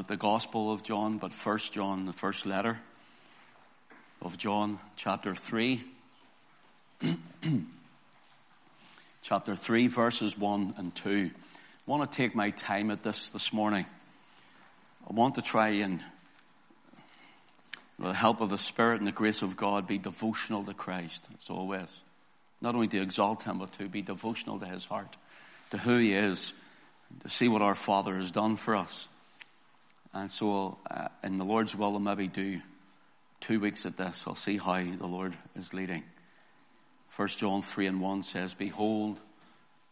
not the Gospel of John, but First John, the first letter of John, chapter 3. chapter 3, verses 1 and 2. I want to take my time at this this morning. I want to try and, with the help of the Spirit and the grace of God, be devotional to Christ, as always. Not only to exalt Him, but to be devotional to His heart, to who He is, to see what our Father has done for us. And so, uh, in the Lord's will, I'll maybe do two weeks at this. I'll see how the Lord is leading. 1 John 3 and 1 says, Behold,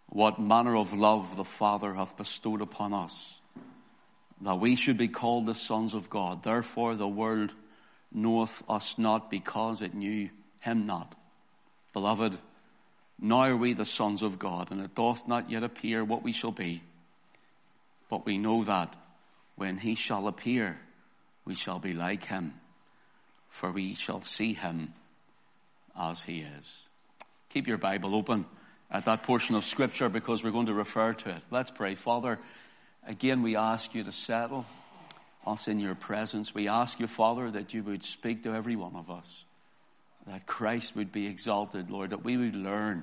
what manner of love the Father hath bestowed upon us, that we should be called the sons of God. Therefore the world knoweth us not because it knew him not. Beloved, now are we the sons of God, and it doth not yet appear what we shall be. But we know that when he shall appear, we shall be like him, for we shall see him as he is. Keep your Bible open at that portion of Scripture because we're going to refer to it. Let's pray. Father, again, we ask you to settle us in your presence. We ask you, Father, that you would speak to every one of us, that Christ would be exalted, Lord, that we would learn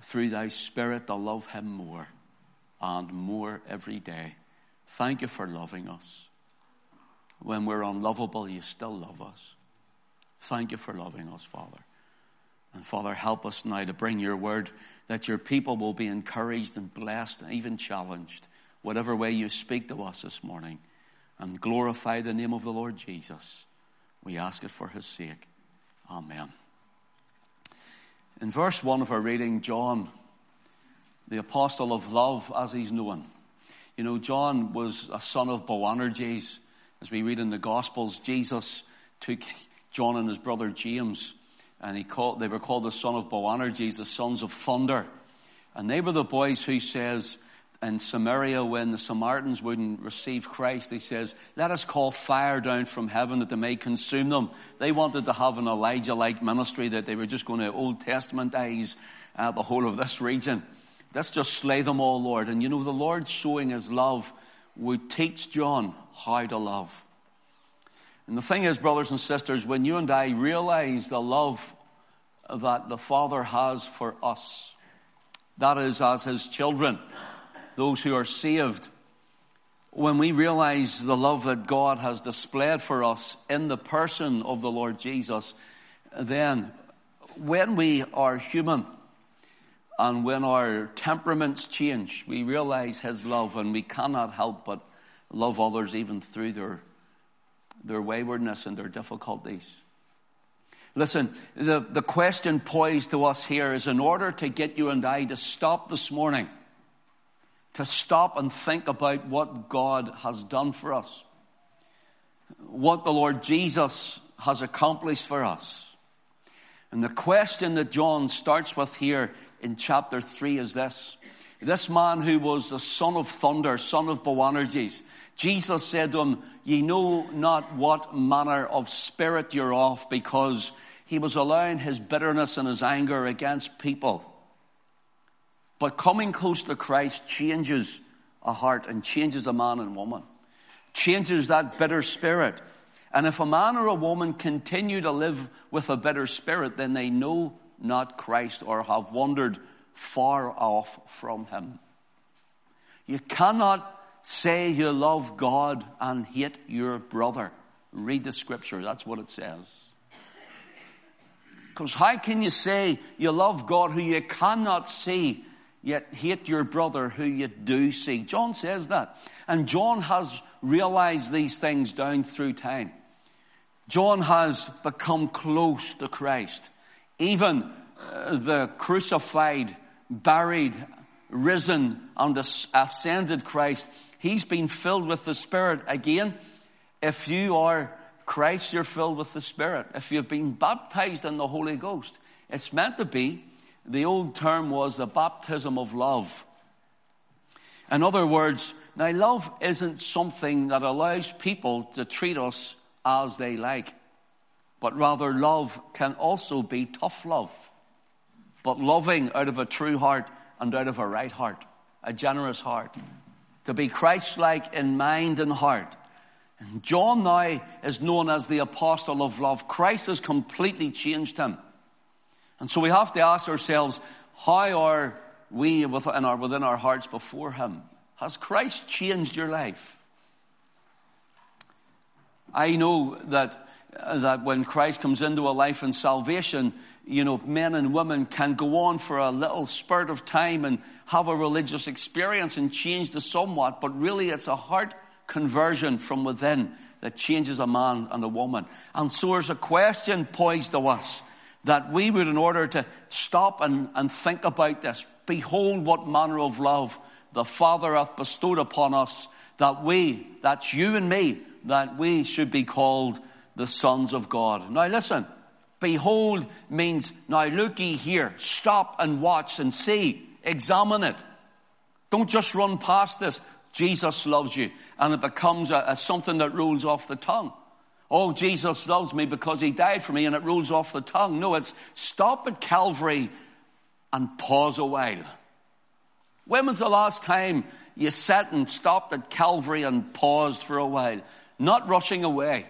through thy Spirit to love him more and more every day. Thank you for loving us. When we're unlovable, you still love us. Thank you for loving us, Father. And Father, help us now to bring your word that your people will be encouraged and blessed and even challenged, whatever way you speak to us this morning, and glorify the name of the Lord Jesus. We ask it for his sake. Amen. In verse 1 of our reading, John, the apostle of love as he's known. You know, John was a son of Boanerges. As we read in the Gospels, Jesus took John and his brother James and he called, they were called the son of Boanerges, the sons of thunder. And they were the boys who says, in Samaria, when the Samaritans wouldn't receive Christ, he says, let us call fire down from heaven that they may consume them. They wanted to have an Elijah-like ministry that they were just going to Old Testamentize uh, the whole of this region. Let's just slay them all, Lord. And you know, the Lord showing his love would teach John how to love. And the thing is, brothers and sisters, when you and I realize the love that the Father has for us, that is, as His children, those who are saved, when we realize the love that God has displayed for us in the person of the Lord Jesus, then when we are human and when our temperaments change, we realize His love and we cannot help but love others even through their their waywardness and their difficulties. Listen, the, the question posed to us here is in order to get you and I to stop this morning, to stop and think about what God has done for us, what the Lord Jesus has accomplished for us. And the question that John starts with here in chapter 3 is this. This man who was the son of thunder, son of Boanerges, Jesus said to him, Ye know not what manner of spirit you're of, because he was allowing his bitterness and his anger against people. But coming close to Christ changes a heart and changes a man and woman, changes that bitter spirit. And if a man or a woman continue to live with a bitter spirit, then they know not Christ or have wandered far off from him. You cannot say you love God and hate your brother. Read the scripture, that's what it says. Because how can you say you love God who you cannot see, yet hate your brother who you do see? John says that. And John has realized these things down through time. John has become close to Christ. Even uh, the crucified, buried, risen, and ascended Christ He's been filled with the Spirit. Again, if you are Christ, you're filled with the Spirit. If you've been baptized in the Holy Ghost, it's meant to be, the old term was the baptism of love. In other words, now love isn't something that allows people to treat us as they like, but rather love can also be tough love, but loving out of a true heart and out of a right heart, a generous heart to be Christ like in mind and heart, And John now is known as the apostle of love. Christ has completely changed him. And so we have to ask ourselves, how are we within our, within our hearts before him? Has Christ changed your life? I know that, Uh, that when Christ comes into a life in salvation, you know, men and women can go on for a little spurt of time and have a religious experience and change the somewhat, but really it's a heart conversion from within that changes a man and a woman. And so there's a question poised to us that we would, in order to stop and, and think about this, behold what manner of love the Father hath bestowed upon us, that we, that's you and me, that we should be called the sons of God. Now listen, behold means, now look ye here, stop and watch and see, examine it. Don't just run past this. Jesus loves you. And it becomes a, a something that rolls off the tongue. Oh, Jesus loves me because he died for me and it rolls off the tongue. No, it's stop at Calvary and pause a while. When was the last time you sat and stopped at Calvary and paused for a while? Not rushing away.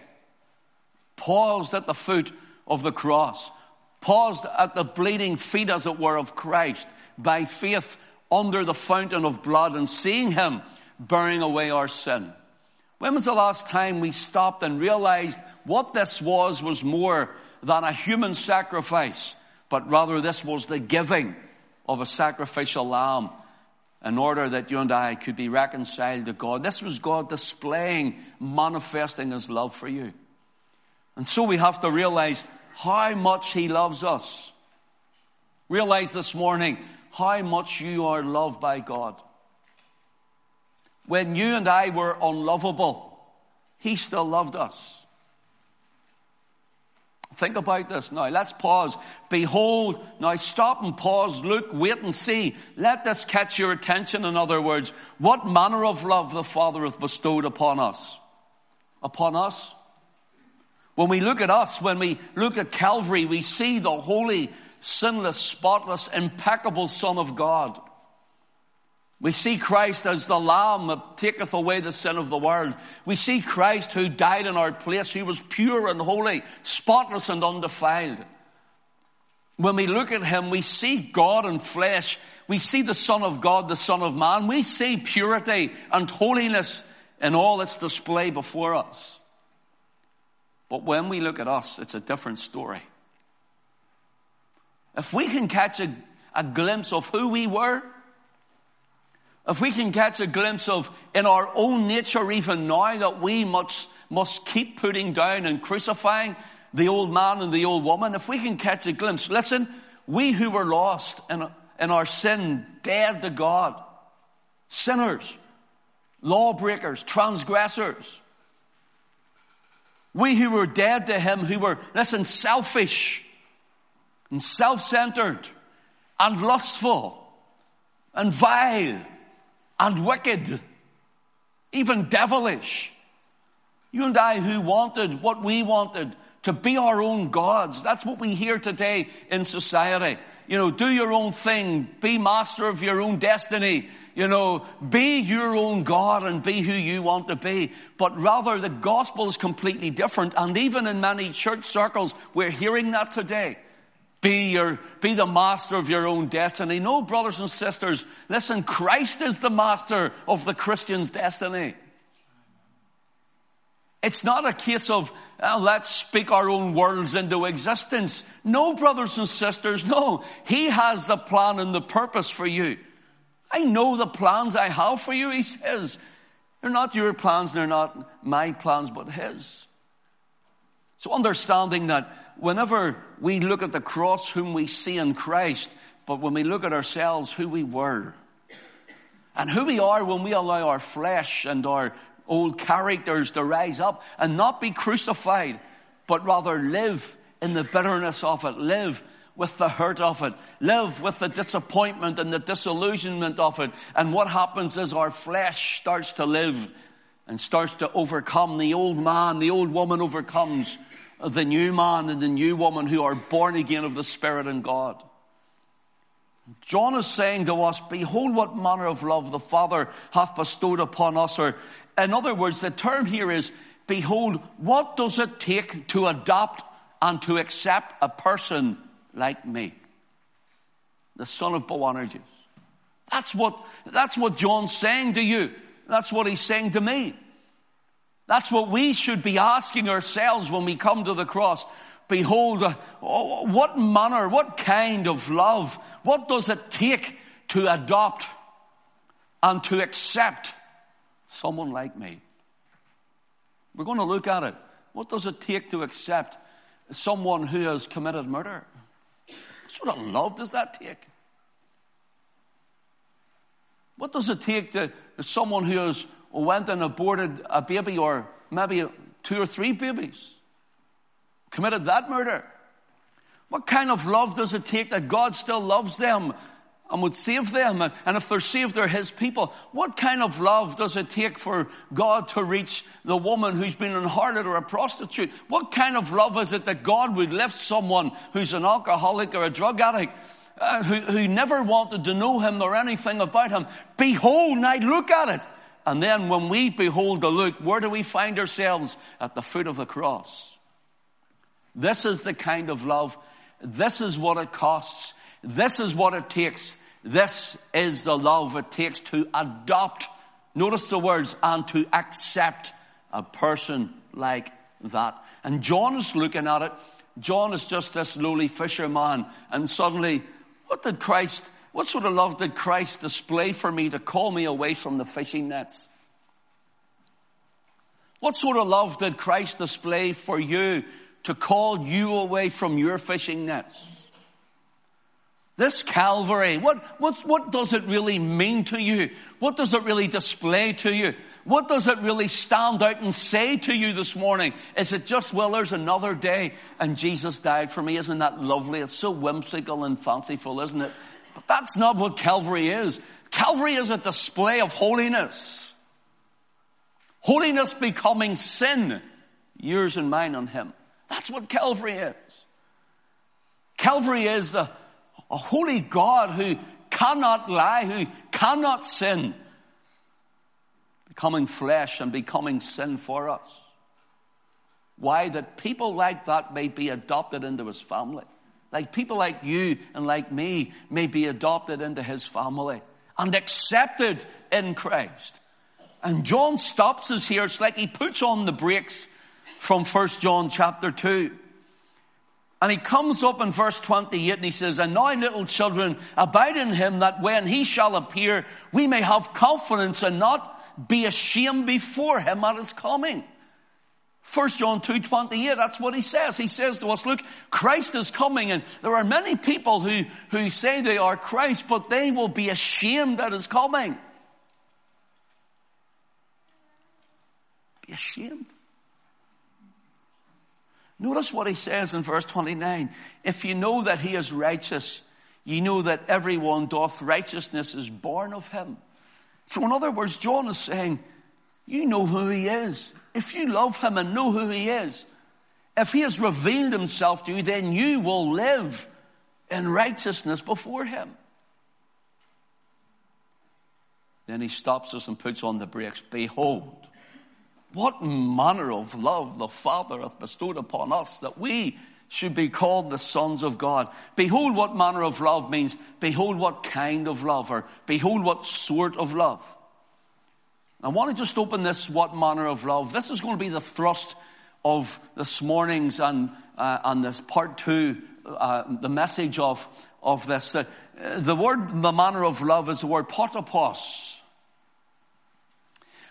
Paused at the foot of the cross. Paused at the bleeding feet, as it were, of Christ by faith under the fountain of blood and seeing Him bearing away our sin. When was the last time we stopped and realized what this was was more than a human sacrifice, but rather this was the giving of a sacrificial lamb in order that you and I could be reconciled to God. This was God displaying, manifesting his love for you. And so we have to realize how much he loves us. Realize this morning how much you are loved by God. When you and I were unlovable, he still loved us. Think about this now. Let's pause. Behold, now stop and pause, look, wait and see. Let this catch your attention. In other words, what manner of love the Father hath bestowed upon us? Upon us? When we look at us, when we look at Calvary, we see the holy, sinless, spotless, impeccable Son of God. We see Christ as the Lamb that taketh away the sin of the world. We see Christ who died in our place, who was pure and holy, spotless and undefiled. When we look at him, we see God in flesh. We see the Son of God, the Son of Man. We see purity and holiness in all its display before us. But when we look at us, it's a different story. If we can catch a, a glimpse of who we were, if we can catch a glimpse of in our own nature even now that we must, must keep putting down and crucifying the old man and the old woman, if we can catch a glimpse, listen, we who were lost in, in our sin, dead to God, sinners, lawbreakers, transgressors, we who were dead to Him, who were, listen, selfish and self centered and lustful and vile and wicked, even devilish. You and I who wanted what we wanted to be our own gods. That's what we hear today in society. You know, do your own thing, be master of your own destiny. You know, be your own God and be who you want to be. But rather, the gospel is completely different. And even in many church circles, we're hearing that today. Be your, be the master of your own destiny. No, brothers and sisters, listen, Christ is the master of the Christian's destiny. It's not a case of, uh, let's speak our own worlds into existence. No, brothers and sisters, no. He has the plan and the purpose for you. I know the plans I have for you, he says. They're not your plans, they're not my plans, but his. So understanding that whenever we look at the cross, whom we see in Christ, but when we look at ourselves, who we were, and who we are when we allow our flesh and our old characters to rise up and not be crucified, but rather live in the bitterness of it, live with the hurt of it, live with the disappointment and the disillusionment of it. And what happens is our flesh starts to live and starts to overcome. The old man, the old woman overcomes the new man and the new woman who are born again of the Spirit and God. John is saying to us, Behold, what manner of love the Father hath bestowed upon us. Or, in other words, the term here is, Behold, what does it take to adopt and to accept a person like me? The son of Boanerges. That's what, that's what John's saying to you. That's what he's saying to me. That's what we should be asking ourselves when we come to the cross. Behold, uh, what manner, what kind of love, what does it take to adopt and to accept someone like me? We're going to look at it. What does it take to accept someone who has committed murder? What sort of love does that take? What does it take to, to someone who has went and aborted a baby or maybe two or three babies? Committed that murder? What kind of love does it take that God still loves them and would save them? And if they're saved, they're His people. What kind of love does it take for God to reach the woman who's been harlot or a prostitute? What kind of love is it that God would lift someone who's an alcoholic or a drug addict uh, who, who never wanted to know him or anything about him. Behold, now look at it. And then when we behold the look, where do we find ourselves? At the foot of the cross. This is the kind of love. This is what it costs. This is what it takes. This is the love it takes to adopt, notice the words, and to accept a person like that. And John is looking at it. John is just this lowly fisherman, and suddenly what did Christ, what sort of love did Christ display for me to call me away from the fishing nets? What sort of love did Christ display for you to call you away from your fishing nets? This Calvary, what, what, what does it really mean to you? What does it really display to you? What does it really stand out and say to you this morning? Is it just, well, there's another day and Jesus died for me? Isn't that lovely? It's so whimsical and fanciful, isn't it? But that's not what Calvary is. Calvary is a display of holiness. Holiness becoming sin, yours and mine on Him. That's what Calvary is. Calvary is a, a holy God who cannot lie, who cannot sin becoming flesh and becoming sin for us. Why? That people like that may be adopted into his family. Like people like you and like me may be adopted into his family and accepted in Christ. And John stops us here. It's like he puts on the brakes from 1 John chapter 2. And he comes up in verse 28 and he says, And now, little children, abide in him that when he shall appear, we may have confidence and not be ashamed before him at his coming. 1 John 2.28, that's what he says. He says to us, look, Christ is coming and there are many people who, who say they are Christ, but they will be ashamed at his coming. Be ashamed. Notice what he says in verse 29. If you know that he is righteous, ye know that everyone doth righteousness is born of him. So, in other words, John is saying, You know who he is. If you love him and know who he is, if he has revealed himself to you, then you will live in righteousness before him. Then he stops us and puts on the brakes. Behold, what manner of love the Father hath bestowed upon us that we should be called the sons of God. Behold what manner of love means. Behold what kind of love or behold what sort of love. I want to just open this what manner of love. This is going to be the thrust of this morning's and, uh, and this part two, uh, the message of, of this. Uh, the word, the manner of love is the word potapos.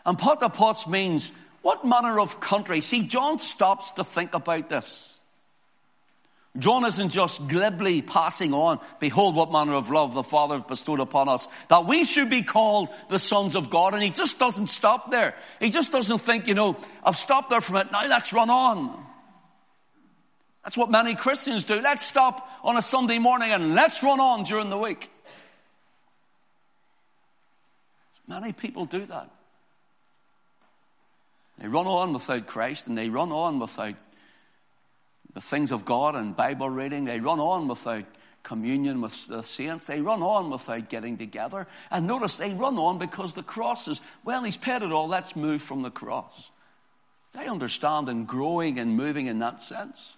And potapos means what manner of country? See, John stops to think about this. John isn't just glibly passing on, behold what manner of love the Father has bestowed upon us, that we should be called the sons of God. And he just doesn't stop there. He just doesn't think, you know, I've stopped there from it, now let's run on. That's what many Christians do. Let's stop on a Sunday morning and let's run on during the week. Many people do that. They run on without Christ and they run on without the things of God and Bible reading. They run on without communion with the saints. They run on without getting together. And notice they run on because the cross is, well, he's paid it all. Let's move from the cross. I understand and growing and moving in that sense.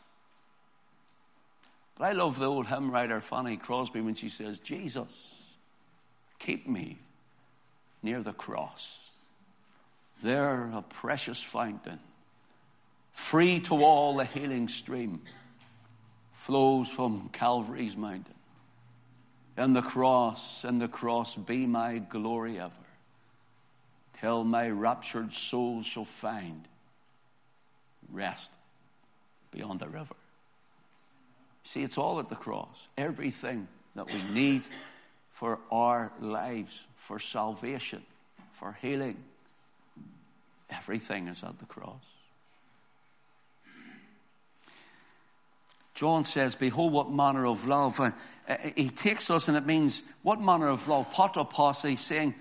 But I love the old hymn writer Fanny Crosby when she says, Jesus, keep me near the cross. There, a precious fountain, free to all the healing stream, flows from Calvary's mountain. And the cross, and the cross be my glory ever, till my raptured soul shall find rest beyond the river. See, it's all at the cross. Everything that we need for our lives, for salvation, for healing, everything is at the cross. John says, Behold, what manner of love. Uh, he takes us, and it means, What manner of love? Patopos, he's saying,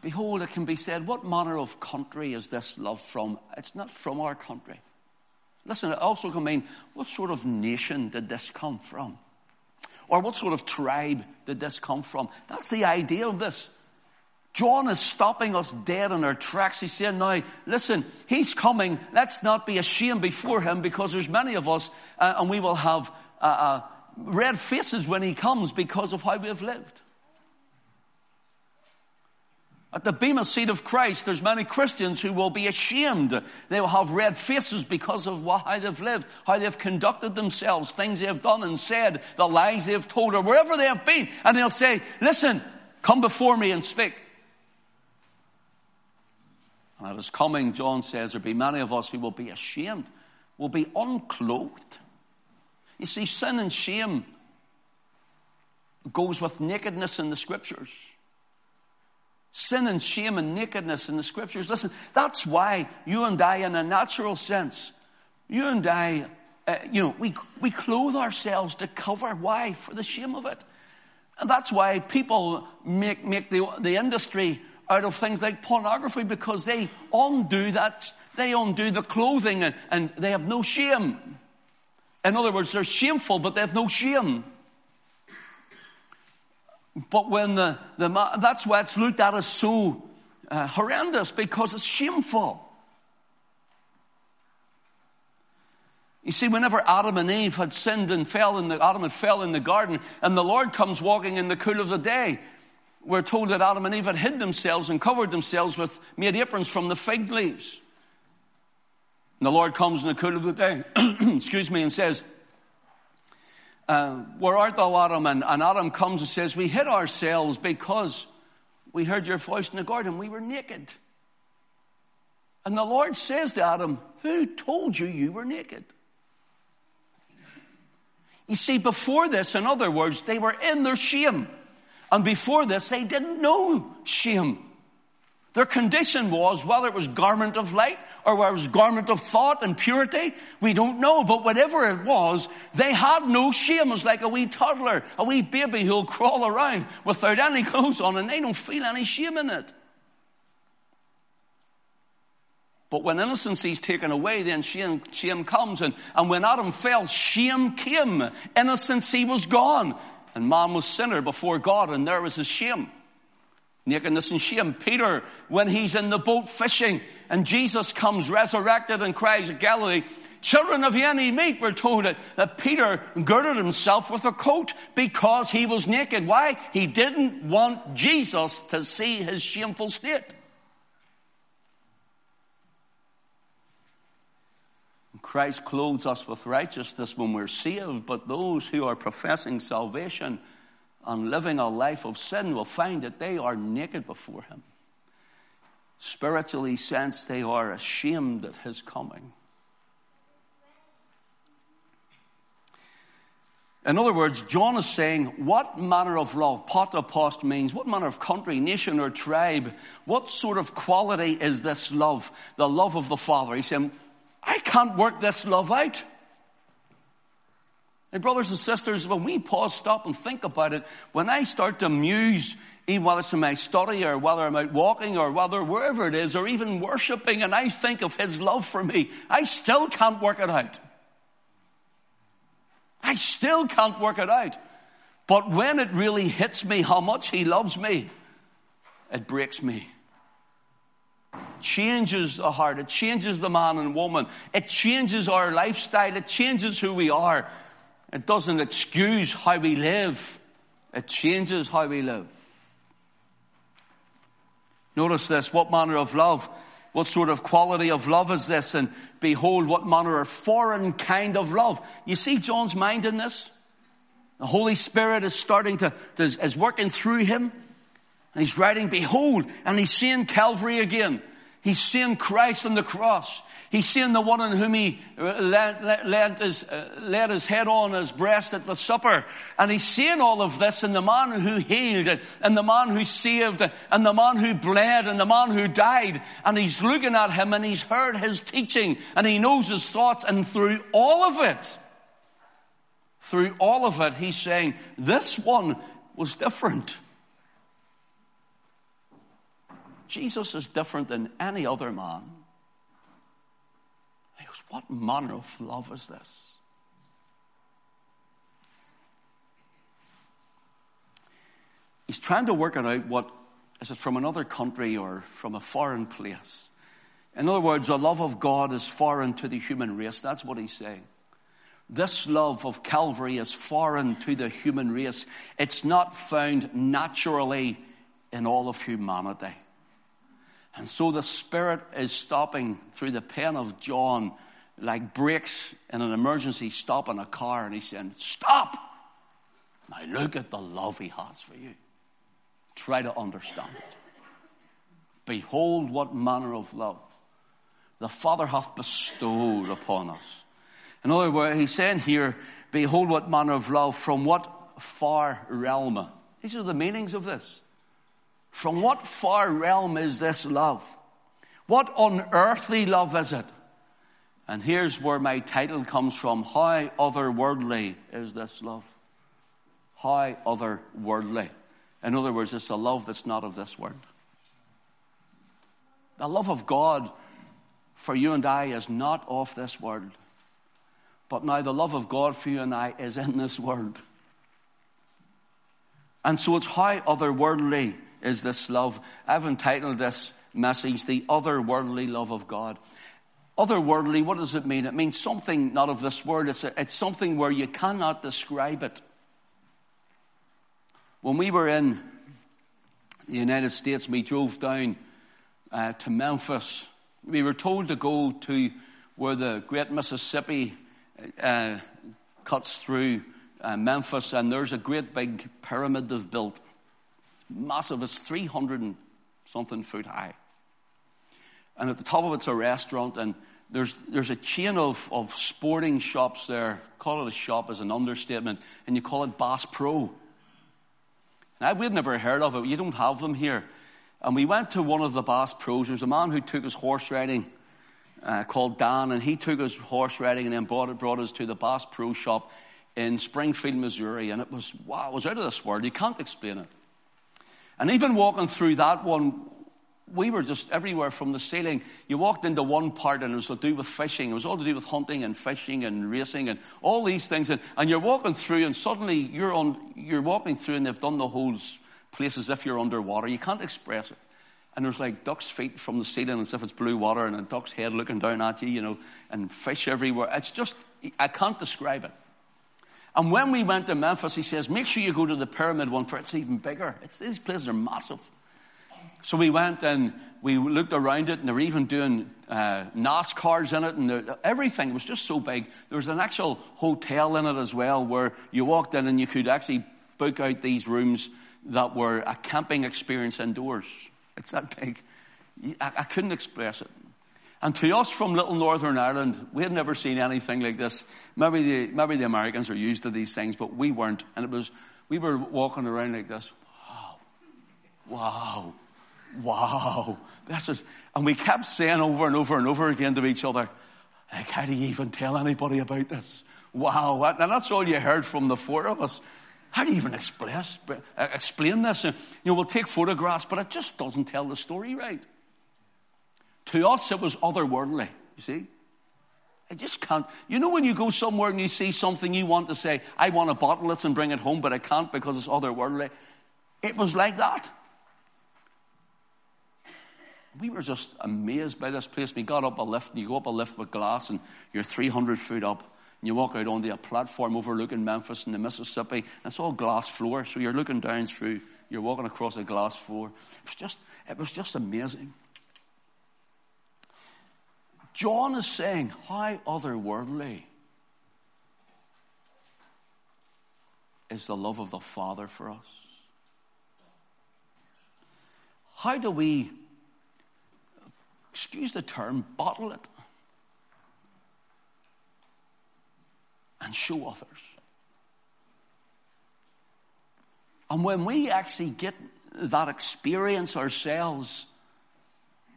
Behold, it can be said, What manner of country is this love from? It's not from our country. Listen, it also can mean, what sort of nation did this come from? Or what sort of tribe did this come from? That's the idea of this. John is stopping us dead in our tracks. He's saying, now, listen, he's coming. Let's not be ashamed before him because there's many of us uh, and we will have uh, uh, red faces when he comes because of how we have lived. At the Bema seat of Christ, there's many Christians who will be ashamed. They will have red faces because of how they've lived, how they've conducted themselves, things they have done and said, the lies they have told, or wherever they have been. And they'll say, listen, come before me and speak. At his coming, John says, there'll be many of us who will be ashamed, will be unclothed. You see, sin and shame goes with nakedness in the scriptures sin and shame and nakedness in the scriptures. Listen, that's why you and I, in a natural sense, you and I, uh, you know, we, we clothe ourselves to cover. Why? For the shame of it. And that's why people make, make the, the industry out of things like pornography because they undo that, they undo the clothing and, and they have no shame. In other words, they're shameful, but they have no shame. But when the, the that's why it's looked at as so uh, horrendous because it's shameful. You see, whenever Adam and Eve had sinned and fell in the, Adam had fell in the garden, and the Lord comes walking in the cool of the day, we're told that Adam and Eve had hid themselves and covered themselves with made aprons from the fig leaves. And the Lord comes in the cool of the day, excuse me, and says, uh, where art thou, Adam? And, and Adam comes and says, We hid ourselves because we heard your voice in the garden. We were naked. And the Lord says to Adam, Who told you you were naked? You see, before this, in other words, they were in their shame. And before this, they didn't know shame. Their condition was, whether it was garment of light or whether it was garment of thought and purity, we don't know. But whatever it was, they had no shame. It was like a wee toddler, a wee baby who'll crawl around without any clothes on and they don't feel any shame in it. But when innocency is taken away, then shame, shame comes. And, and when Adam fell, shame came. Innocency was gone. And man was sinner before God, and there was his shame nakedness and shame. Peter, when he's in the boat fishing and Jesus comes resurrected and cries at Galilee, Children of any meat, we're told that, that Peter girded himself with a coat because he was naked. Why? He didn't want Jesus to see his shameful state. Christ clothes us with righteousness when we're saved, but those who are professing salvation and living a life of sin will find that they are naked before Him. Spiritually, sense they are ashamed at His coming. In other words, John is saying, what manner of love, post means, what manner of country, nation, or tribe, what sort of quality is this love, the love of the Father? He's saying, can't work this love out. And brothers and sisters, when we pause, stop and think about it, when I start to muse, even whether it's in my study or whether I'm out walking or whether wherever it is or even worshiping and I think of His love for me, I still can't work it out. I still can't work it out. But when it really hits me how much He loves me, it breaks me. Changes the heart. It changes the man and woman. It changes our lifestyle. It changes who we are. It doesn't excuse how we live. It changes how we live. Notice this. What manner of love? What sort of quality of love is this? And behold, what manner of foreign kind of love. You see John's mind in this? The Holy Spirit is starting to, is working through him. And he's writing, behold, and he's seeing Calvary again. He's seeing Christ on the cross. He's seeing the one on whom he laid his, uh, his head on his breast at the supper. And he's seeing all of this and the man who healed and the man who saved and the man who bled and the man who died. And he's looking at him and he's heard his teaching and he knows his thoughts and through all of it, through all of it, he's saying, this one was different. Jesus is different than any other man. He goes, What manner of love is this? He's trying to work it out what is it from another country or from a foreign place. In other words, the love of God is foreign to the human race. That's what he's saying. This love of Calvary is foreign to the human race. It's not found naturally in all of humanity. And so the Spirit is stopping through the pen of John like brakes in an emergency stop in a car and he's saying, Stop! Now look at the love he has for you. Try to understand it. Behold what manner of love the Father hath bestowed upon us. In other words, he's saying here, Behold what manner of love from what far realm. These are the meanings of this. From what far realm is this love? What unearthly love is it? And here's where my title comes from. How otherworldly is this love? How otherworldly. In other words, it's a love that's not of this world. The love of God for you and I is not of this world. But now the love of God for you and I is in this world. And so it's how otherworldly is this love. I've entitled this message, The Otherworldly Love of God. Otherworldly, what does it mean? It means something not of this world. It's, a, it's something where you cannot describe it. When we were in the United States, we drove down uh, to Memphis. We were told to go to where the great Mississippi uh, cuts through uh, Memphis, and there's a great big pyramid they've built massive. It's 300 and something foot high. And at the top of it's a restaurant, and there's, there's a chain of, of sporting shops there. Call it a shop as an understatement, and you call it Bass Pro. Now, we'd never heard of it. You don't have them here. And we went to one of the Bass Pros. There's a man who took his horse riding uh, called Dan, and he took his horse riding and then brought, it, brought us to the Bass Pro shop in Springfield, Missouri. And it was, wow, it was out of this world. You can't explain it. And even walking through that one, we were just everywhere from the ceiling. You walked into one part and it was to do with fishing. It was all to do with hunting and fishing and racing and all these things. And, and you're walking through and suddenly you're on, you're walking through and they've done the whole place as if you're underwater. You can't express it. And there's like duck's feet from the ceiling as if it's blue water and a duck's head looking down at you, you know, and fish everywhere. It's just, I can't describe it. And when we went to Memphis, he says, make sure you go to the pyramid one for it's even bigger. It's, these places are massive. So we went and we looked around it and they were even doing uh, NASCARs in it and everything was just so big. There was an actual hotel in it as well where you walked in and you could actually book out these rooms that were a camping experience indoors. It's that big. I, I couldn't express it. And to us from little Northern Ireland, we had never seen anything like this. Maybe the, maybe the Americans are used to these things, but we weren't. And it was, we were walking around like this. Wow. Wow. Wow. This is, and we kept saying over and over and over again to each other, like, how do you even tell anybody about this? Wow. And that's all you heard from the four of us. How do you even explain this? You know, we'll take photographs, but it just doesn't tell the story right. To us, it was otherworldly, you see. I just can't. You know, when you go somewhere and you see something you want to say, I want to bottle this and bring it home, but I can't because it's otherworldly. It was like that. We were just amazed by this place. We got up a lift, and you go up a lift with glass, and you're 300 feet up. And you walk out onto a platform overlooking Memphis and the Mississippi, and it's all glass floor. So you're looking down through, you're walking across a glass floor. It was just, it was just amazing. John is saying, How otherworldly is the love of the Father for us? How do we, excuse the term, bottle it and show others? And when we actually get that experience ourselves,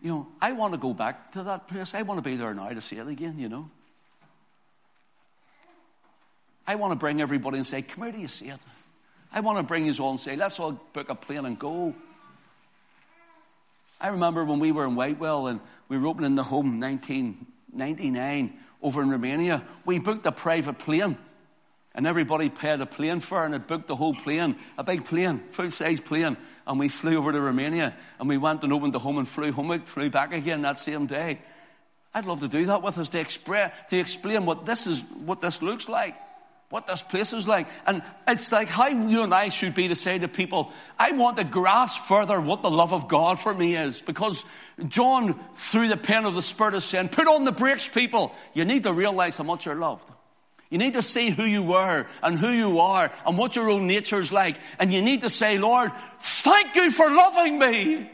you know, I want to go back to that place. I want to be there now to see it again, you know. I want to bring everybody and say, come here do you see it. I want to bring you all and say, let's all book a plane and go. I remember when we were in Whitewell and we were opening the home in 1999 over in Romania, we booked a private plane. And everybody paid a plane fare and it booked the whole plane, a big plane, full size plane. And we flew over to Romania and we went and opened the home and flew home, flew back again that same day. I'd love to do that with us to express, to explain what this is, what this looks like what this place is like. And it's like how you and I should be to say to people, I want to grasp further what the love of God for me is. Because John, through the pen of the Spirit, is saying, put on the brakes, people. You need to realize how much you're loved. You need to see who you were and who you are and what your own nature is like. And you need to say, Lord, thank you for loving me.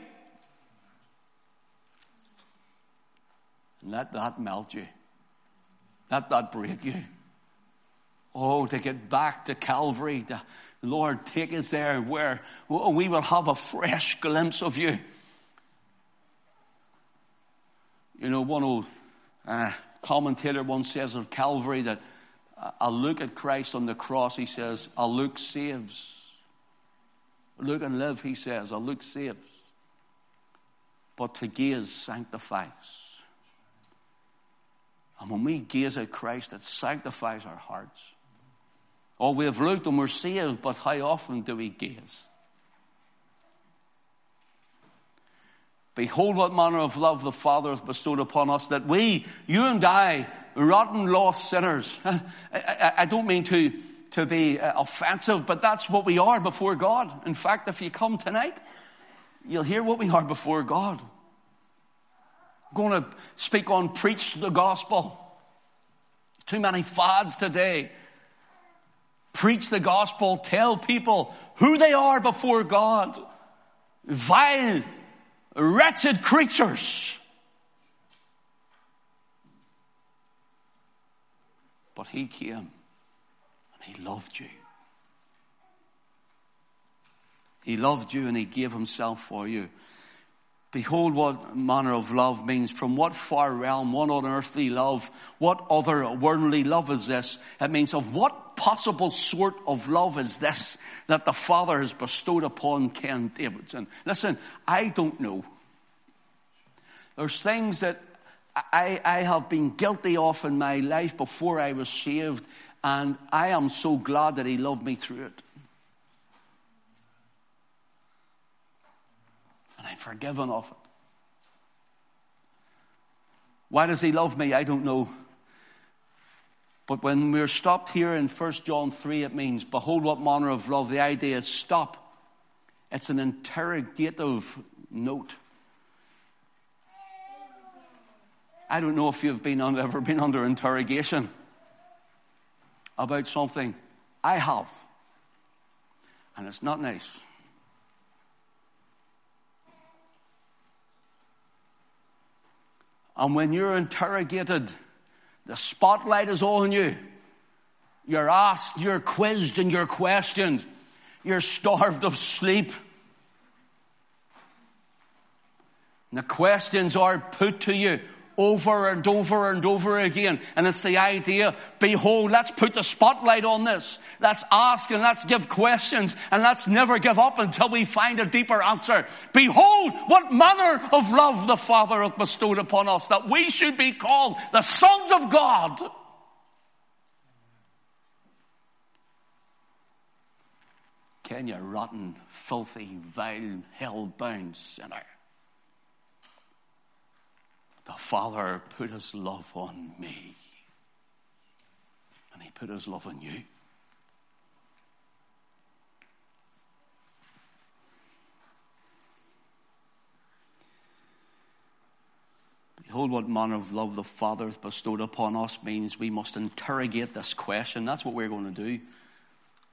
Let that melt you. Let that break you. Oh, to get back to Calvary, to, Lord, take us there where we will have a fresh glimpse of you. You know, one old uh, commentator once says of Calvary that a look at Christ on the cross, he says, a look saves. Look and live, he says, a look saves. But to gaze sanctifies. And when we gaze at Christ, it sanctifies our hearts. Oh, we have looked and we're saved, but how often do we gaze? Behold, what manner of love the Father hath bestowed upon us, that we, you and I, rotten, lost sinners, I, don't mean to, to be uh, offensive, but that's what we are before God. In fact, if you come tonight, you'll hear what we are before God. I'm going to speak on preach the gospel. Too many fads today Preach the gospel, tell people who they are before God. Vile, wretched creatures. But he came and he loved you. He loved you and he gave himself for you. Behold, what manner of love means. From what far realm, what unearthly love, what other worldly love is this? It means of what possible sort of love is this that the Father has bestowed upon Ken Davidson? Listen, I don't know. There's things that I, I have been guilty of in my life before I was saved, and I am so glad that He loved me through it. and I'm forgiven of it. Why does he love me? I don't know. But when we're stopped here in 1 John 3, it means, behold what manner of love. The idea is stop. It's an interrogative note. I don't know if you've been ever been under interrogation about something. I have. And it's not nice. And when you're interrogated, the spotlight is on you. You're asked, you're quizzed, and you're questioned. You're starved of sleep. And the questions are put to you over and over and over again. And it's the idea, behold, let's put the spotlight on this. Let's ask and let's give questions and let's never give up until we find a deeper answer. Behold, what manner of love the Father hath bestowed upon us that we should be called the sons of God. Ken, you rotten, filthy, vile, hell-bound sinner. The Father put his love on me. And he put his love on you. Behold, what manner of love the Father hath bestowed upon us means we must interrogate this question. That's what we're going to do.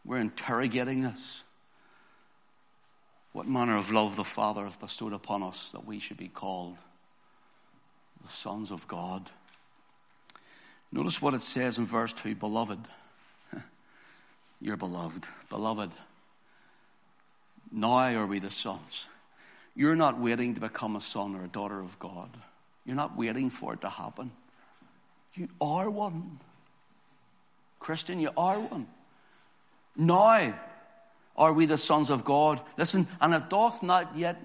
We're interrogating this. What manner of love the Father hath bestowed upon us that we should be called the sons of God. Notice what it says in verse 2 Beloved. You're beloved. Beloved. Now are we the sons. You're not waiting to become a son or a daughter of God. You're not waiting for it to happen. You are one. Christian, you are one. Now are we the sons of God. Listen, and it doth not yet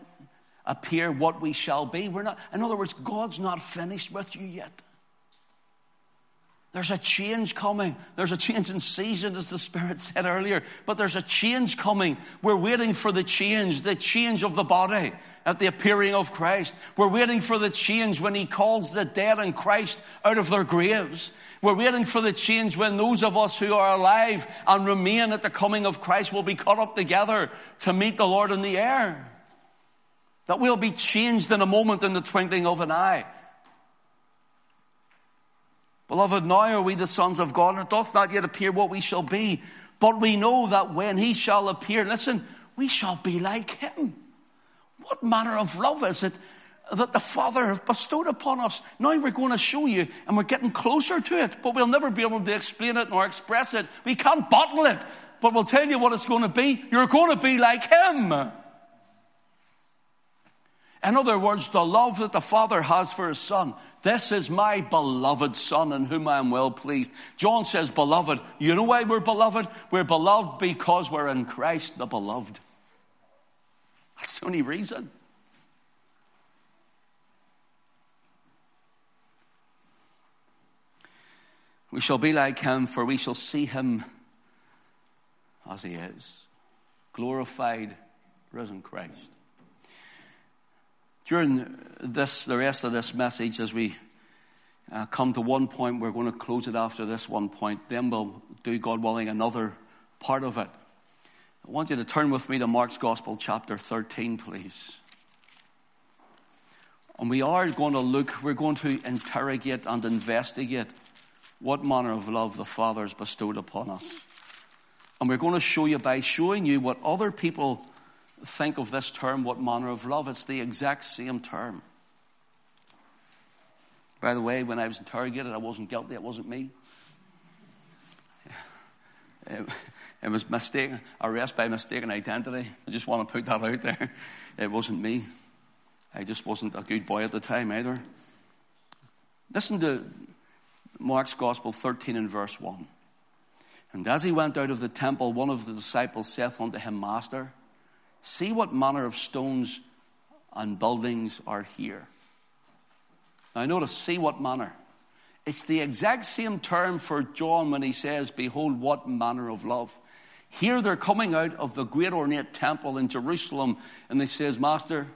appear what we shall be. We're not, in other words, God's not finished with you yet. There's a change coming. There's a change in season, as the Spirit said earlier. But there's a change coming. We're waiting for the change, the change of the body at the appearing of Christ. We're waiting for the change when He calls the dead in Christ out of their graves. We're waiting for the change when those of us who are alive and remain at the coming of Christ will be caught up together to meet the Lord in the air. That we'll be changed in a moment in the twinkling of an eye. Beloved, now are we the sons of God, and it doth not yet appear what we shall be. But we know that when he shall appear, listen, we shall be like him. What manner of love is it that the Father has bestowed upon us? Now we're going to show you, and we're getting closer to it, but we'll never be able to explain it nor express it. We can't bottle it, but we'll tell you what it's going to be. You're going to be like him. In other words, the love that the Father has for His Son. This is my beloved Son in whom I am well pleased. John says, beloved. You know why we're beloved? We're beloved because we're in Christ the beloved. That's the only reason. We shall be like Him, for we shall see Him as He is. Glorified, risen Christ during this, the rest of this message, as we uh, come to one point, we're going to close it after this one point. Then we'll do, God willing, another part of it. I want you to turn with me to Mark's Gospel, chapter 13, please. And we are going to look, we're going to interrogate and investigate what manner of love the Father has bestowed upon us. And we're going to show you by showing you what other people think of this term, what manner of love. It's the exact same term. By the way, when I was interrogated, I wasn't guilty. It wasn't me. It, was mistaken, arrest by mistaken identity. I just want to put that out there. It wasn't me. I just wasn't a good boy at the time either. Listen to Mark's Gospel 13 and verse 1. And as he went out of the temple, one of the disciples saith unto him, Master, See what manner of stones and buildings are here. Now notice, see what manner. It's the exact same term for John when he says, Behold, what manner of love. Here they're coming out of the great ornate temple in Jerusalem, and he says, Master,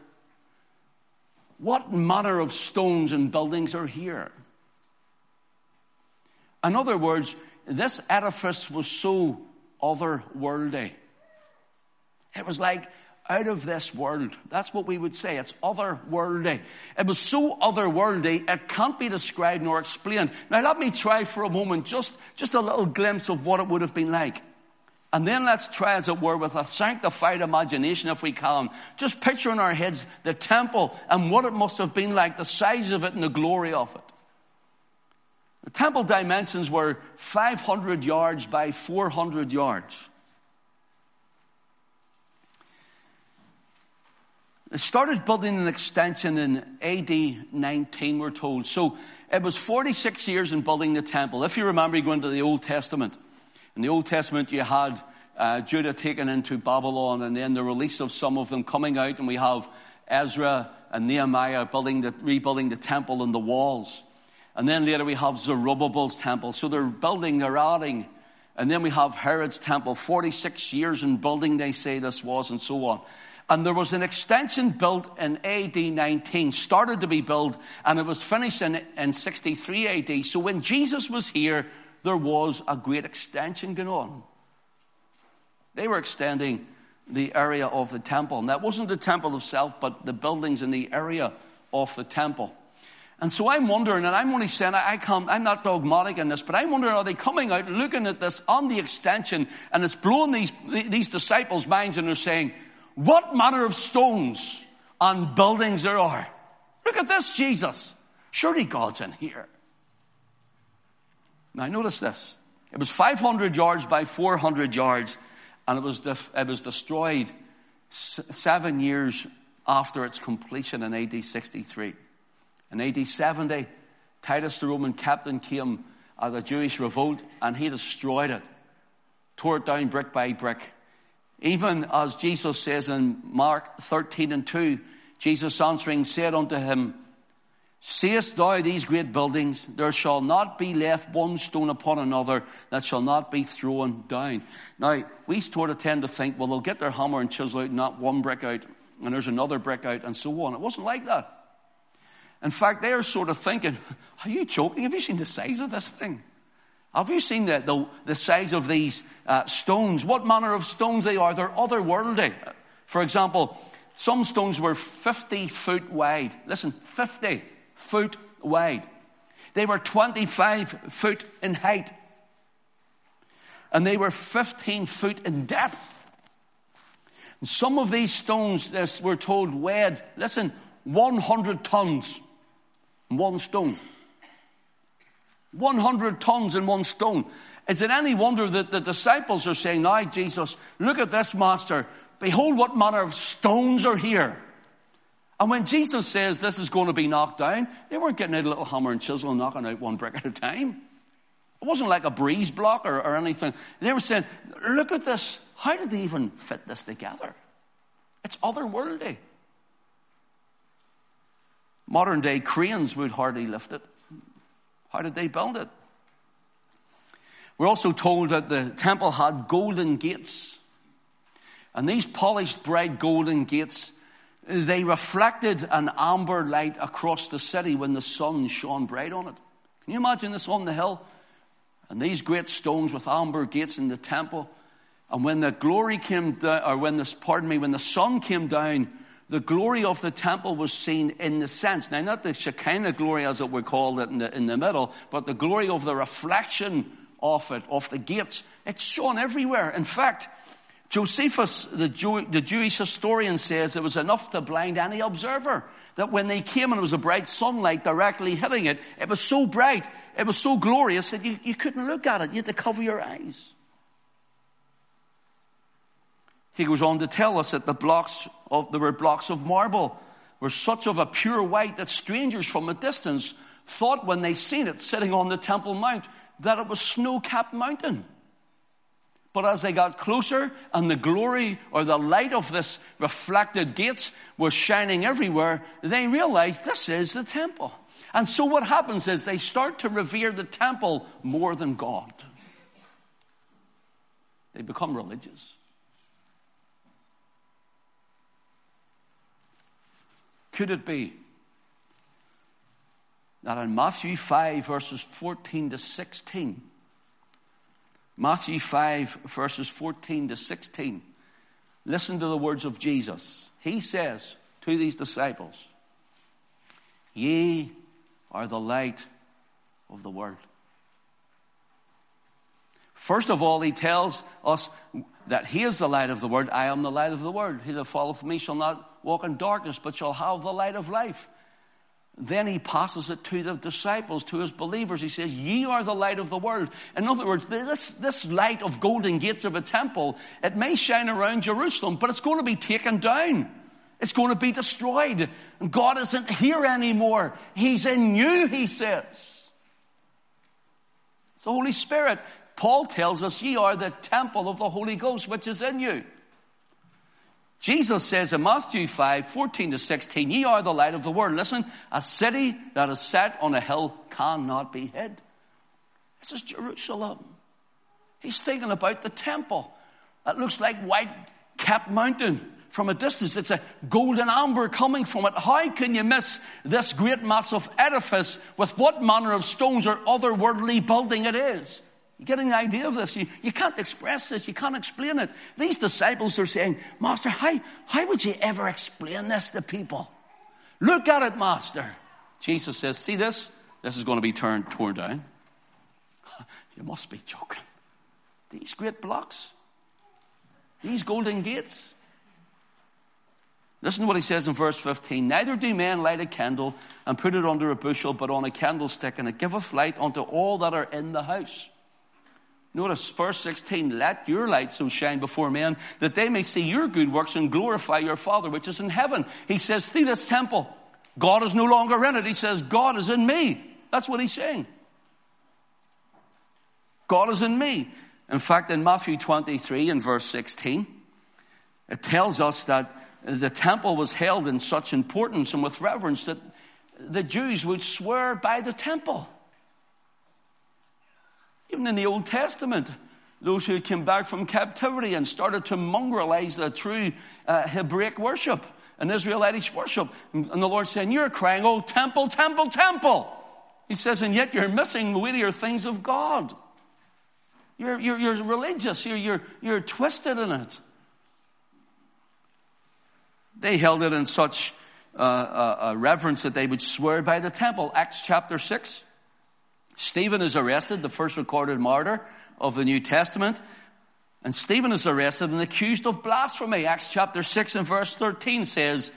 what manner of stones and buildings are here? In other words, this edifice was so otherworldly. It was like out of this world. That's what we would say. It's otherworldly. It was so otherworldly, it can't be described nor explained. Now let me try for a moment just, just a little glimpse of what it would have been like. And then let's try, as it were, with a sanctified imagination, if we can, just picture in our heads the temple and what it must have been like, the size of it and the glory of it. The temple dimensions were 500 yards by 400 yards. Started building an extension in AD 19, we're told. So it was 46 years in building the temple. If you remember, you go into the Old Testament. In the Old Testament, you had uh, Judah taken into Babylon and then the release of some of them coming out, and we have Ezra and Nehemiah building the, rebuilding the temple and the walls. And then later we have Zerubbabel's temple. So they're building, they're adding. And then we have Herod's temple, 46 years in building, they say this was, and so on. And there was an extension built in AD 19, started to be built, and it was finished in, in 63 AD. So when Jesus was here, there was a great extension going on. They were extending the area of the temple. And that wasn't the temple itself, but the buildings in the area of the temple. And so I'm wondering, and I'm only saying I can't, I'm not dogmatic in this, but I'm wondering, are they coming out looking at this on the extension and it's blowing these, these disciples' minds and they're saying, what manner of stones and buildings there are? Look at this, Jesus. Surely God's in here. Now notice this. It was 500 yards by 400 yards and it was, def- it was destroyed s- seven years after its completion in AD 63. In AD 70, Titus the Roman captain came at a Jewish revolt and he destroyed it, tore it down brick by brick. Even as Jesus says in Mark 13 and 2, Jesus answering said unto him, Seest thou these great buildings? There shall not be left one stone upon another that shall not be thrown down. Now, we sort of tend to think, well, they'll get their hammer and chisel out, not one brick out, and there's another brick out, and so on. It wasn't like that. In fact, they are sort of thinking, are you joking? Have you seen the size of this thing? Have you seen the, the, the size of these uh, stones? What manner of stones they are? They're otherworldly. For example, some stones were 50 foot wide. Listen, 50 foot wide. They were 25 foot in height. And they were 15 foot in depth. And some of these stones, this, we're told, weighed, listen, 100 tons one stone. 100 tons in one stone. Is it any wonder that the disciples are saying, Now, Jesus, look at this, Master. Behold, what manner of stones are here. And when Jesus says this is going to be knocked down, they weren't getting out a little hammer and chisel and knocking out one brick at a time. It wasn't like a breeze block or, or anything. They were saying, look at this. How did they even fit this together? It's otherworldly. Modern day cranes would hardly lift it. How did they build it? We're also told that the temple had golden gates. And these polished, bright golden gates they reflected an amber light across the city when the sun shone bright on it. Can you imagine this on the hill? And these great stones with amber gates in the temple. And when the glory came down, or when this, pardon me, when the sun came down, the glory of the temple was seen in the sense, now not the Shekinah glory as it were called it in the, in the middle, but the glory of the reflection of it, of the gates. It's shown everywhere. In fact, Josephus, the, Jew, the Jewish historian, says it was enough to blind any observer. That when they came and it was a bright sunlight directly hitting it, it was so bright, it was so glorious that you, you couldn't look at it. You had to cover your eyes. He goes on to tell us that the blocks of, there were blocks of marble were such of a pure white that strangers from a distance thought when they seen it sitting on the Temple Mount that it was snow-capped mountain. But as they got closer and the glory or the light of this reflected gates was shining everywhere, they realized this is the temple. And so what happens is they start to revere the temple more than God. They become religious. Could it be that in Matthew 5, verses 14 to 16, Matthew 5, verses 14 to 16. Listen to the words of Jesus. He says to these disciples, Ye are the light of the world. First of all, he tells us that he is the light of the world. I am the light of the world. He that followeth me shall not walk in darkness, but shall have the light of life. Then he passes it to the disciples, to his believers. He says, Ye are the light of the world. In other words, this, this light of golden gates of a temple, it may shine around Jerusalem, but it's going to be taken down. It's going to be destroyed. God isn't here anymore. He's in you, he says. It's the Holy Spirit. Paul tells us, Ye are the temple of the Holy Ghost, which is in you. Jesus says in Matthew 5, 14 to 16, ye are the light of the world. Listen, a city that is set on a hill cannot be hid. This is Jerusalem. He's thinking about the temple. That looks like white capped mountain from a distance. It's a golden amber coming from it. How can you miss this great massive edifice with what manner of stones or otherworldly building it is? You getting the idea of this? You, you can't express this. You can't explain it. These disciples are saying, Master, how, how would you ever explain this to people? Look at it, Master. Jesus says, see this? This is going to be turned, torn down. You must be joking. These great blocks, these golden gates. Listen to what he says in verse 15. Neither do men light a candle and put it under a bushel, but on a candlestick, and it giveth light unto all that are in the house. Notice verse 16, let your light so shine before men that they may see your good works and glorify your Father which is in heaven. He says, see this temple. God is no longer in it. He says, God is in me. That's what he's saying. God is in me. In fact, in Matthew 23 and verse 16, it tells us that the temple was held in such importance and with reverence that the Jews would swear by the temple. Even in the Old Testament, those who came back from captivity and started to mongrelize the true uh, Hebraic worship and Israelitish worship. And, and the Lord saying, You're crying, Oh, temple, temple, temple. He says, And yet you're missing the weightier things of God. You're, you're, you're religious, you're, you're, you're twisted in it. They held it in such uh, uh, reverence that they would swear by the temple. Acts chapter 6. Stephen is arrested, the first recorded martyr of the New Testament. And Stephen is arrested and accused of blasphemy. Acts chapter 6 and verse 13 says,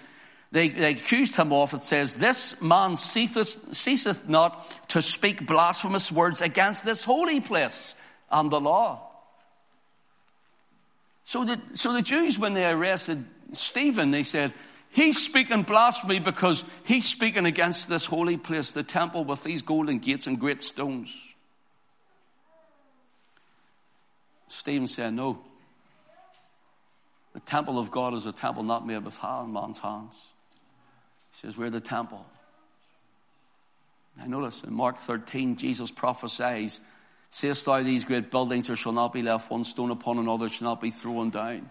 they, they accused him of, it says, This man ceaseth, ceaseth not to speak blasphemous words against this holy place and the law. So the, so the Jews, when they arrested Stephen, they said, He's speaking blasphemy because he's speaking against this holy place, the temple with these golden gates and great stones. Stephen said, No. The temple of God is a temple not made with hand, man's hands. He says, We're the temple. Now notice in Mark 13, Jesus prophesies, Sayest thou these great buildings, there shall not be left one stone upon another, shall not be thrown down.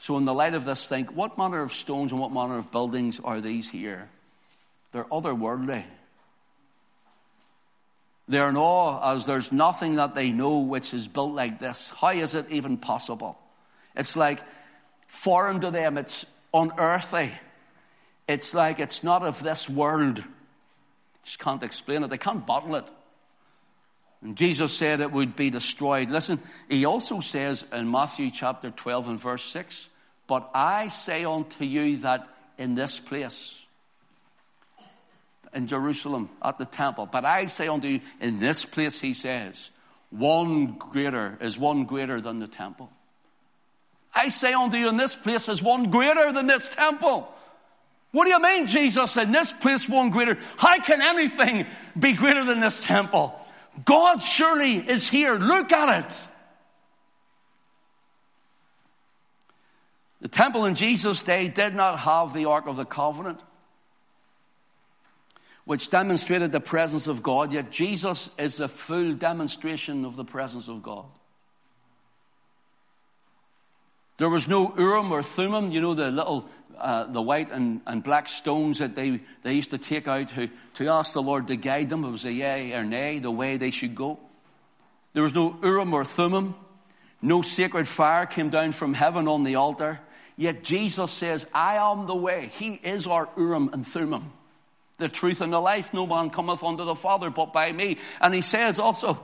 So, in the light of this, think what manner of stones and what manner of buildings are these here? They're otherworldly. They're in awe as there's nothing that they know which is built like this. How is it even possible? It's like foreign to them, it's unearthly. It's like it's not of this world. Just can't explain it. They can't bottle it. And Jesus said it would be destroyed. Listen, he also says in Matthew chapter 12 and verse 6, But I say unto you that in this place, in Jerusalem at the temple, but I say unto you, in this place, he says, one greater is one greater than the temple. I say unto you, in this place is one greater than this temple. What do you mean, Jesus? In this place, one greater. How can anything be greater than this temple? God surely is here. Look at it. The temple in Jesus' day did not have the Ark of the Covenant, which demonstrated the presence of God, yet Jesus is a full demonstration of the presence of God. There was no Urim or Thummim, you know, the little uh, the white and, and black stones that they, they used to take out to, to ask the Lord to guide them. It was a yea or nay, the way they should go. There was no Urim or Thummim. No sacred fire came down from heaven on the altar. Yet Jesus says, I am the way. He is our Urim and Thummim. The truth and the life. No man cometh unto the Father but by me. And he says also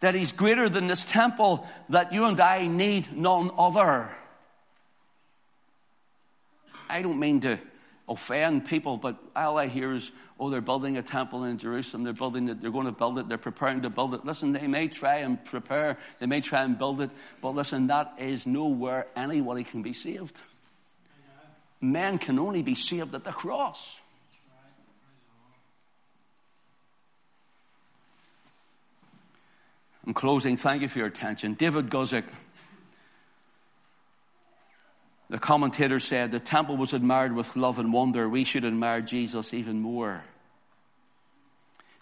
that he's greater than this temple that you and I need none other. I don't mean to offend people, but all I hear is, oh, they're building a temple in Jerusalem. They're building it. They're going to build it. They're preparing to build it. Listen, they may try and prepare. They may try and build it. But listen, that is nowhere anybody can be saved. Men can only be saved at the cross. I'm closing. Thank you for your attention. David Guzik the commentator said the temple was admired with love and wonder. We should admire Jesus even more.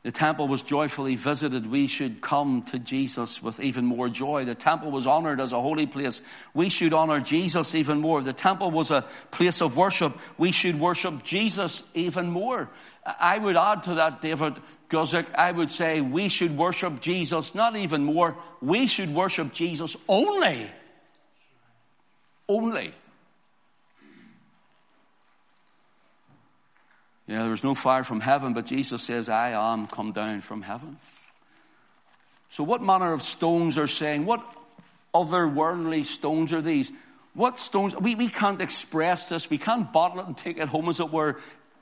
The temple was joyfully visited. We should come to Jesus with even more joy. The temple was honored as a holy place. We should honor Jesus even more. The temple was a place of worship. We should worship Jesus even more. I would add to that, David Guzik, I would say we should worship Jesus not even more. We should worship Jesus only. Only. Yeah, was no fire from heaven, but Jesus says, I am come down from heaven. So, what manner of stones are saying? What otherworldly stones are these? What stones? We, we can't express this. We can't bottle it and take it home, as it were.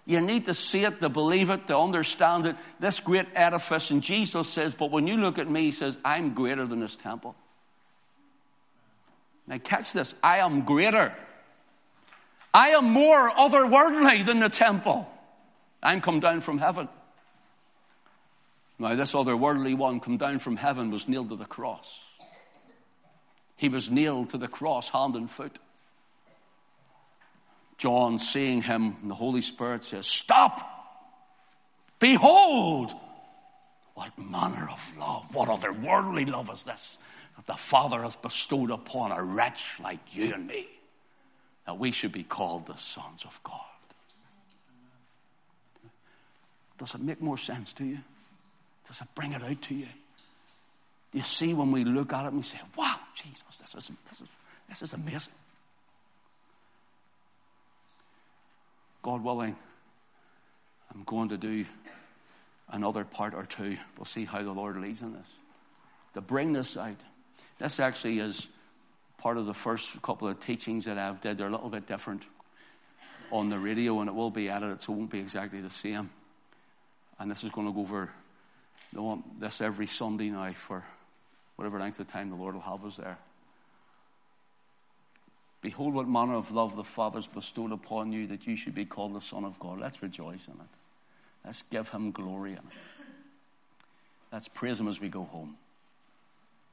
You need to see it, to believe it, to understand it. This great edifice. And Jesus says, But when you look at me, he says, I'm greater than this temple. Now, catch this. I am greater. I am more otherworldly than the temple. I'm come down from heaven. Now, this otherworldly one come down from heaven was nailed to the cross. He was nailed to the cross, hand and foot. John, seeing him, the Holy Spirit says, Stop! Behold! What manner of love, what otherworldly love is this that the Father has bestowed upon a wretch like you and me, that we should be called the sons of God. Does it make more sense to you? Does it bring it out to you? Do you see when we look at it and we say, wow, Jesus, this is, this is, this is amazing. God willing, I'm going to do another part or two. We'll see how the Lord leads in this. To bring this out. This actually is part of the first couple of teachings that I've did. They're a little bit different on the radio and it will be edited so it won't be exactly the same. And this is going to go over this every Sunday now for whatever length of time the Lord will have us there. Behold, what manner of love the Father's bestowed upon you that you should be called the Son of God. Let's rejoice in it. Let's give him glory in it. Let's praise him as we go home.